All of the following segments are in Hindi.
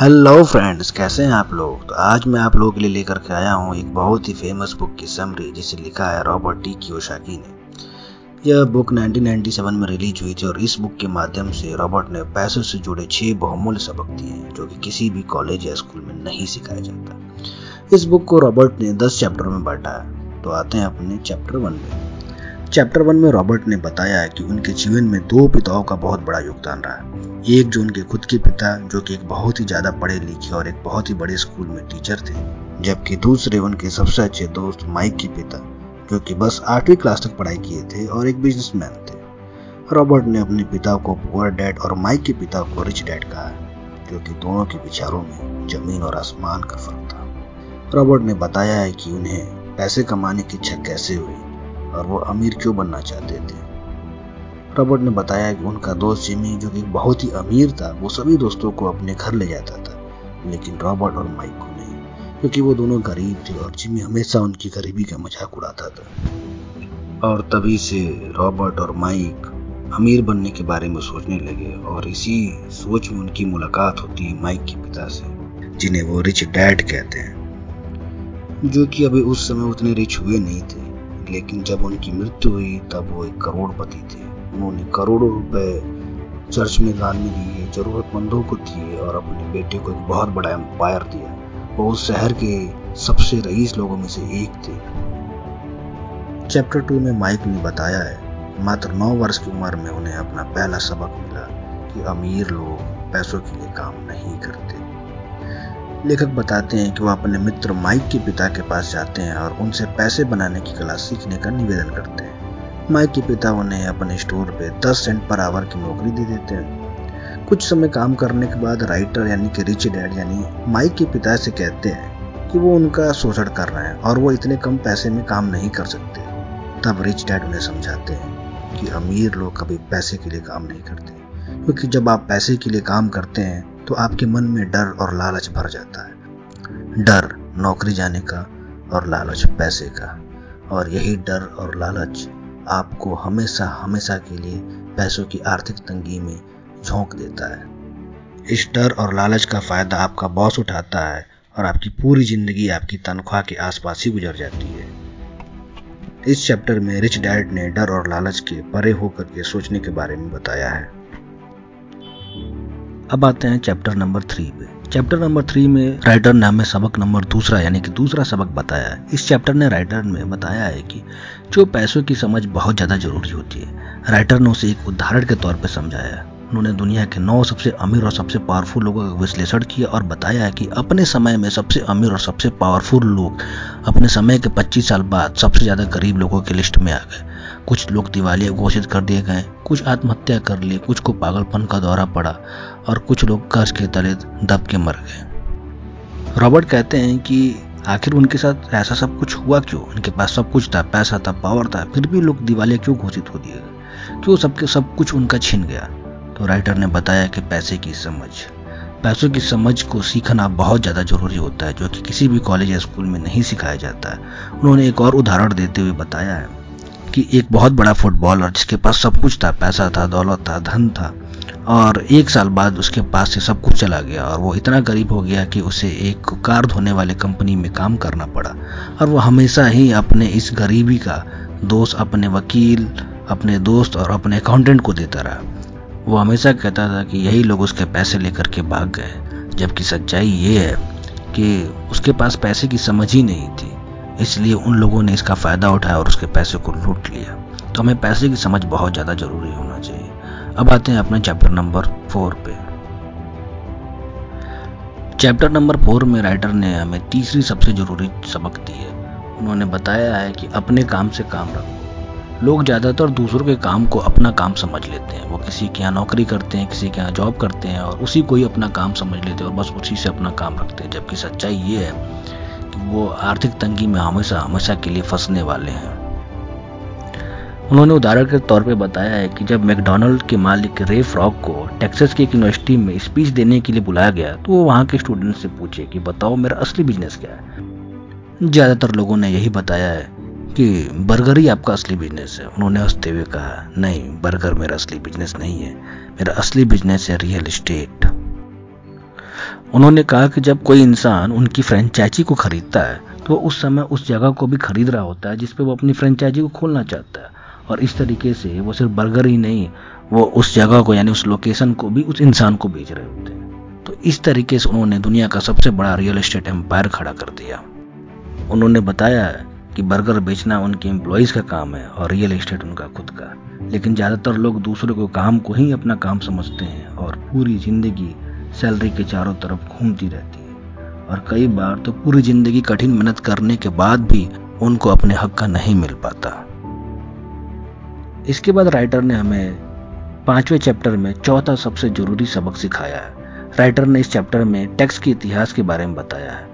हेलो फ्रेंड्स कैसे हैं आप लोग? तो आज मैं आप लोगों के लिए लेकर के आया हूँ एक बहुत ही फ़ेमस बुक की समरी जिसे लिखा है रॉबर्ट टी कियोसाकी ने। यह बुक 1997 में रिलीज़ हुई थी और इस बुक के माध्यम से रॉबर्ट ने पैसों से जुड़े छह बहुमूल्य सबक दिए हैं, जो कि किसी भी कॉलेज या स्कूल में नहीं सिखाया जाता। इस बुक को रॉबर्ट ने दस चैप्टर में बांटा तो आते हैं अपने चैप्टर वन में चैप्टर वन में रॉबर्ट ने बताया है कि उनके जीवन में दो पिताओं का बहुत बड़ा योगदान रहा। एक जो उनके खुद के पिता, जो कि एक बहुत ही ज़्यादा पढ़े लिखे और एक बहुत ही बड़े स्कूल में टीचर थे, जबकि दूसरे उनके सबसे अच्छे दोस्त माइक के पिता, जो कि बस आठवीं क्लास तक पढ़ाई किए थे और एक बिजनेसमैन थे। रॉबर्ट ने अपने पिता को पुअर डैड और माइक के पिता को रिच डैड कहा, जो कि दोनों के विचारों में ज़मीन और आसमान का फ़र्क था। रॉबर्ट ने बताया है कि उन्हें पैसे कमाने की इच्छा कैसे हुई और वो अमीर क्यों बनना चाहते थे? रॉबर्ट ने बताया कि उनका दोस्त जिमी, जो कि बहुत ही अमीर था, वो सभी दोस्तों को अपने घर ले जाता था, लेकिन रॉबर्ट और माइक को नहीं, क्योंकि वो दोनों गरीब थे और जिमी हमेशा उनकी गरीबी का मज़ाक उड़ाता था। और तभी से रॉबर्ट और माइक अमीर बनने के बारे में सोचने लगे, और इसी सोच में उनकी मुलाकात होती है माइक के पिता से, जिन्हें वो रिच डैड कहते हैं, जो कि अभी उस समय उतने रिच हुए नहीं थे। लेकिन जब उनकी मृत्यु हुई, तब वो एक करोड़पति थे। उन्होंने करोड़ों रुपए चर्च में दान में दिए जरूरतमंदों को दिए और अपने बेटे को एक बहुत बड़ा एम्पायर दिया। वो उस शहर के सबसे रईस लोगों में से एक थे। चैप्टर टू में माइक ने बताया है, मात्र नौ वर्ष की उम्र में उन्हें अपना पहला सबक मिला कि अमीर लोग पैसों के लिए काम नहीं करते। लेखक बताते हैं कि वो अपने मित्र माइक के पिता के पास जाते हैं और उनसे पैसे बनाने की कला सीखने का निवेदन करते हैं। माइक के पिता उन्हें अपने स्टोर पे 10 सेंट पर आवर की नौकरी दे देते हैं। कुछ समय काम करने के बाद राइटर यानी कि रिच डैड यानी माइक के पिता से कहते हैं कि वो उनका शोषण कर रहे हैं और वो इतने कम पैसे में काम नहीं कर सकते। तब रिच डैड उन्हें समझाते हैं कि अमीर लोग कभी पैसे के लिए काम नहीं करते, क्योंकि जब आप पैसे के लिए काम करते हैं तो आपके मन में डर और लालच भर जाता है। डर नौकरी जाने का और लालच पैसे का। और यही डर और लालच आपको हमेशा हमेशा के लिए पैसों की आर्थिक तंगी में झोंक देता है। इस डर और लालच का फ़ायदा आपका बॉस उठाता है और आपकी पूरी ज़िंदगी आपकी तनख्वाह के आसपास ही गुजर जाती है। इस चैप्टर में रिच डैड ने डर और लालच के परे होकर के सोचने के बारे में बताया है। अब आते हैं चैप्टर नंबर थ्री पे। चैप्टर नंबर थ्री में राइटर ने हमें सबक नंबर दूसरा, यानी कि दूसरा सबक बताया है। इस चैप्टर ने राइटर में बताया है कि जो पैसों की समझ बहुत ज़्यादा ज़रूरी होती है। राइटर ने उसे एक उदाहरण के तौर पर समझाया उन्होंने दुनिया के नौ सबसे अमीर और सबसे पावरफुल लोगों का विश्लेषण किया और बताया कि अपने समय में सबसे अमीर और सबसे पावरफुल लोग अपने समय के 25 साल बाद सबसे ज़्यादा गरीब लोगों की लिस्ट में आ गए। कुछ लोग दिवालिया घोषित कर दिए गए। कुछ आत्महत्या कर लिए कुछ को पागलपन का दौरा पड़ा और कुछ लोग कर्ज के तले दब के मर गए। रॉबर्ट कहते हैं कि आखिर उनके साथ ऐसा सब कुछ हुआ क्यों? उनके पास सब कुछ था, पैसा था पावर था। फिर भी लोग दिवालिया क्यों घोषित हो दिए? क्यों सबके सब कुछ उनका छीन गया? तो राइटर ने बताया कि पैसे की समझ। पैसों की समझ को सीखना बहुत ज़्यादा ज़रूरी होता है, जो कि किसी भी कॉलेज या स्कूल में नहीं सिखाया जाता। है उन्होंने एक और उदाहरण देते हुए बताया है। कि एक बहुत बड़ा फुटबॉलर जिसके पास सब कुछ था, पैसा था, दौलत था, धन था, और एक साल बाद उसके पास से सब कुछ चला गया और वो इतना गरीब हो गया कि उसे एक कार धोने वाले कंपनी में काम करना पड़ा। और वो हमेशा ही अपने इस गरीबी का दोष अपने वकील, अपने दोस्त और अपने अकाउंटेंट को देता रहा। वो हमेशा कहता था कि यही लोग उसके पैसे लेकर के भाग गए, जबकि सच्चाई ये है कि उसके पास पैसे की समझ ही नहीं थी। इसलिए उन लोगों ने इसका फ़ायदा उठाया और उसके पैसे को लूट लिया। तो हमें पैसे की समझ बहुत ज़्यादा ज़रूरी होना चाहिए। अब आते हैं अपने चैप्टर नंबर फोर पे। चैप्टर नंबर फोर में राइटर ने हमें तीसरी सबसे ज़रूरी सबक दी है। उन्होंने बताया है कि अपने काम से काम रखो। लोग ज़्यादातर दूसरों के काम को अपना काम समझ लेते हैं। वो किसी के यहाँ नौकरी करते हैं, किसी के यहाँ जॉब करते हैं और उसी को ही अपना काम समझ लेते हैं और बस उसी से अपना काम रखते हैं। जबकि सच्चाई ये है वो आर्थिक तंगी में हमेशा हमेशा के लिए फंसने वाले हैं। उन्होंने उदाहरण के तौर पे बताया है कि जब मैकडोनल्ड के मालिक रे फ्रॉक को टेक्सास की एक यूनिवर्सिटी में स्पीच देने के लिए बुलाया गया तो वो वहाँ के स्टूडेंट से पूछे कि, बताओ, मेरा असली बिज़नेस क्या है? ज़्यादातर लोगों ने यही बताया है कि, बर्गर ही आपका असली बिज़नेस है। उन्होंने हँसते हुए कहा, नहीं, बर्गर मेरा असली बिज़नेस नहीं है। मेरा असली बिज़नेस है रियल इस्टेट। उन्होंने कहा कि जब कोई इंसान उनकी फ्रेंचाइजी को खरीदता है तो वो उस समय उस जगह को भी खरीद रहा होता है जिसपे वो अपनी फ्रेंचाइजी को खोलना चाहता है। और इस तरीके से वो सिर्फ़ बर्गर ही नहीं, वो उस जगह को यानी उस लोकेशन को भी उस इंसान को बेच रहे होते हैं। तो इस तरीके से उन्होंने दुनिया का सबसे बड़ा रियल एस्टेट एम्पायर खड़ा कर दिया। उन्होंने बताया कि बर्गर बेचना उनके एम्प्लॉयज़ का काम है और रियल एस्टेट उनका खुद का। लेकिन ज़्यादातर लोग दूसरे को काम को ही अपना काम समझते हैं और पूरी ज़िंदगी सैलरी के चारों तरफ़ घूमती रहती है। और कई बार तो पूरी ज़िंदगी कठिन मेहनत करने के बाद भी उनको अपने हक का नहीं मिल पाता। इसके बाद राइटर ने हमें पाँचवें चैप्टर में चौथा सबसे ज़रूरी सबक सिखाया है। राइटर ने इस चैप्टर में टैक्स के इतिहास के बारे में बताया है।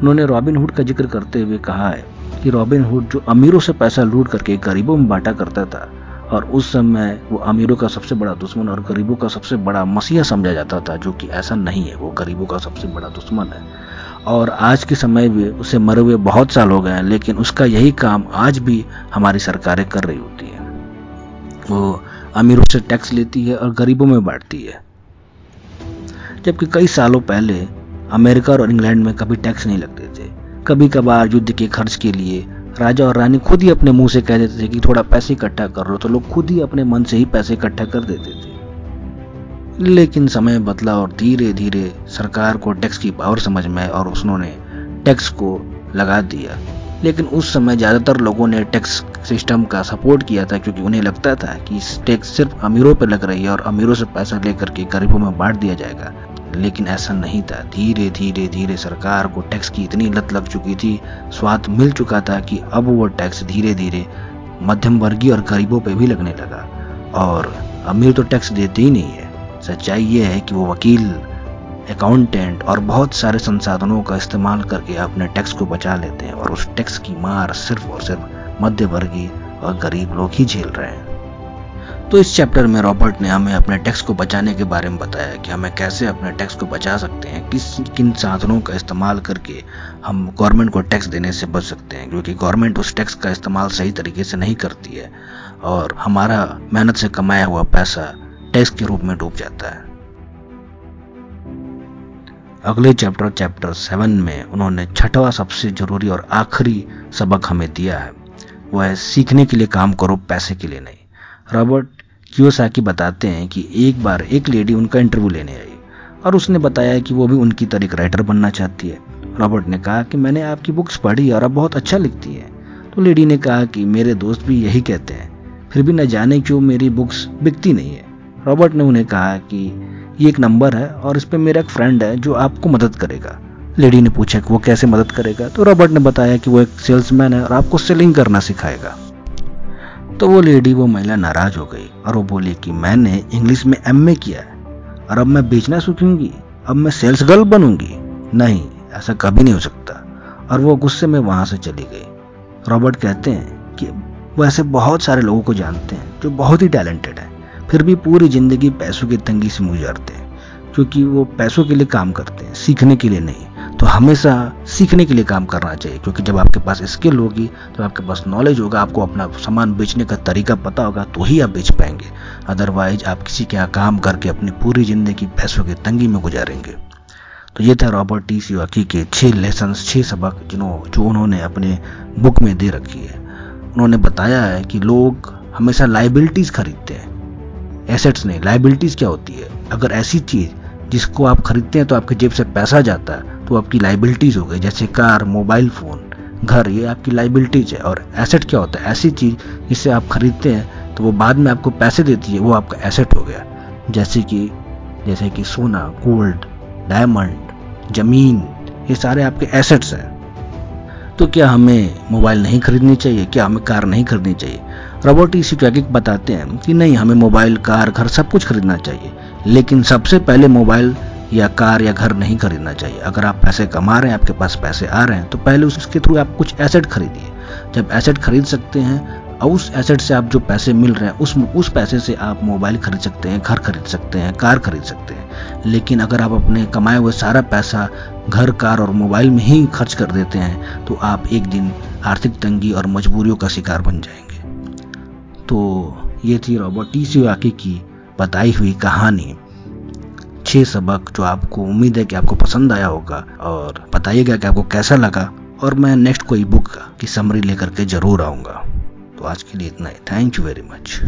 उन्होंने रॉबिन हुड का ज़िक्र करते हुए कहा है कि रॉबिन हुड जो अमीरों से पैसा लूट करके गरीबों में बांटा करता था और उस समय वो अमीरों का सबसे बड़ा दुश्मन और गरीबों का सबसे बड़ा मसीहा समझा जाता था, जो कि ऐसा नहीं है। वो गरीबों का सबसे बड़ा दुश्मन है। और आज के समय में उसे मरे हुए बहुत साल हो गए हैं, लेकिन उसका यही काम आज भी हमारी सरकारें कर रही होती है। वो अमीरों से टैक्स लेती है और गरीबों में बांटती है। जबकि कई सालों पहले अमेरिका और इंग्लैंड में कभी टैक्स नहीं लगते थे। कभी कभार युद्ध के खर्च के लिए राजा और रानी खुद ही अपने मुँह से कह देते थे कि थोड़ा पैसे इकट्ठा कर लो तो लोग खुद ही अपने मन से ही पैसे इकट्ठा कर देते थे। लेकिन समय बदला और धीरे धीरे सरकार को टैक्स की पावर समझ में और उन्होंने टैक्स को लगा दिया। लेकिन उस समय ज़्यादातर लोगों ने टैक्स सिस्टम का सपोर्ट किया था क्योंकि उन्हें लगता था कि टैक्स सिर्फ़ अमीरों पर लग रही है और अमीरों से पैसा लेकर के गरीबों में बांट दिया जाएगा। लेकिन ऐसा नहीं था। धीरे धीरे धीरे सरकार को टैक्स की इतनी लत लग चुकी थी, स्वाद मिल चुका था कि अब वो टैक्स धीरे धीरे मध्यम वर्गीय और गरीबों पे भी लगने लगा। और अमीर तो टैक्स देते ही नहीं है। सच्चाई ये है कि वो वकील अकाउंटेंट और बहुत सारे संसाधनों का इस्तेमाल करके अपने टैक्स को बचा लेते हैं और उस टैक्स की मार सिर्फ़ और सिर्फ़ मध्य वर्गीय और गरीब लोग ही झेल रहे हैं। तो इस चैप्टर में रॉबर्ट ने हमें अपने टैक्स को बचाने के बारे में बताया कि हमें कैसे अपने टैक्स को बचा सकते हैं, किस, किन साधनों का इस्तेमाल करके हम गवर्नमेंट को टैक्स देने से बच सकते हैं, क्योंकि गवर्नमेंट उस टैक्स का इस्तेमाल सही तरीके से नहीं करती है और हमारा मेहनत से कमाया हुआ पैसा टैक्स के रूप में डूब जाता है। अगले चैप्टर चैप्टर सेवन में उन्होंने छठवा सबसे ज़रूरी और आखिरी सबक हमें दिया है, वह है, सीखने के लिए काम करो, पैसे के लिए नहीं। रॉबर्ट क्योसाकी बताते हैं कि एक बार एक लेडी उनका इंटरव्यू लेने आई और उसने बताया कि वो भी उनकी तरह एक राइटर बनना चाहती है। रॉबर्ट ने कहा कि मैंने आपकी बुक्स पढ़ी और आप बहुत अच्छा लिखती हैं। तो लेडी ने कहा कि मेरे दोस्त भी यही कहते हैं। फिर भी न जाने क्यों मेरी बुक्स बिकती नहीं है। रॉबर्ट ने उन्हें कहा कि ये एक नंबर है और इस पर मेरा एक फ्रेंड है जो आपको मदद करेगा। लेडी ने पूछा कि वो कैसे मदद करेगा? तो रॉबर्ट ने बताया कि वो एक सेल्समैन है और आपको सेलिंग करना सिखाएगा। तो वो लेडी वो महिला नाराज़ हो गई और वो बोली कि मैंने इंग्लिश में एमए किया है और अब मैं बेचना सीखूँगी, अब मैं सेल्स गर्ल बनूँगी। नहीं, ऐसा कभी नहीं हो सकता। और वो गुस्से में वहाँ से चली गई। रॉबर्ट कहते हैं कि वो ऐसे बहुत सारे लोगों को जानते हैं जो बहुत ही टैलेंटेड हैं, फिर भी पूरी ज़िंदगी पैसों की तंगी से मुझाते हैं, क्योंकि वो पैसों के लिए काम करते हैं, सीखने के लिए नहीं। तो हमेशा सीखने के लिए काम करना चाहिए, क्योंकि जब आपके पास स्किल होगी तो आपके पास नॉलेज होगा, आपको अपना सामान बेचने का तरीका पता होगा तो ही आप बेच पाएँगे। अदरवाइज़ आप किसी के यहाँ काम करके अपनी पूरी ज़िंदगी पैसों की तंगी में गुजारेंगे। तो ये था रॉबर्ट टी सीवाकी के छह लेसन छह सबक जिन्हों जो उन्होंने अपने बुक में दे रखी है। उन्होंने बताया है कि लोग हमेशा लाइबिलिटीज खरीदते हैं। एसेट्स नहीं लाइबिलिटीज क्या होती है? अगर ऐसी चीज़ जिसको आप खरीदते हैं तो आपके जेब से पैसा जाता है। तो आपकी लाइबिलिटीज हो गई, जैसे कार मोबाइल फ़ोन घर, ये आपकी लाइबिलिटीज है। और एसेट क्या होता है? ऐसी चीज़ जिससे आप खरीदते हैं तो वो बाद में आपको पैसे देती है, वो आपका एसेट हो गया। जैसे कि जैसे कि सोना गोल्ड डायमंड ज़मीन, ये सारे आपके एसेट्स हैं। तो क्या हमें मोबाइल नहीं खरीदनी चाहिए? क्या हमें कार नहीं खरीदनी चाहिए? रॉबर्ट ई बताते हैं कि नहीं, हमें मोबाइल कार, घर सब कुछ खरीदना चाहिए। लेकिन सबसे पहले मोबाइल या कार या घर नहीं खरीदना चाहिए। अगर आप पैसे कमा रहे हैं, आपके पास पैसे आ रहे हैं तो पहले उसके थ्रू आप कुछ एसेट खरीदिए। जब एसेट खरीद सकते हैं और उस एसेट से आप जो पैसे मिल रहे हैं, उस उस पैसे से आप मोबाइल खरीद सकते हैं, घर खरीद सकते हैं, कार खरीद सकते हैं। लेकिन अगर आप अपने कमाए हुए सारा पैसा घर, कार और मोबाइल में ही खर्च कर देते हैं तो आप एक दिन आर्थिक तंगी और मजबूरियों का शिकार बन जाएँगे। तो ये थी रॉबर्ट टी. की बताई हुई कहानी। अच्छे सबक जो आपको उम्मीद है कि आपको पसंद आया होगा और बताइएगा कि आपको कैसा लगा और मैं नेक्स्ट कोई बुक की समरी लेकर के ज़रूर आऊँगा। तो आज के लिए इतना ही। Thank you very much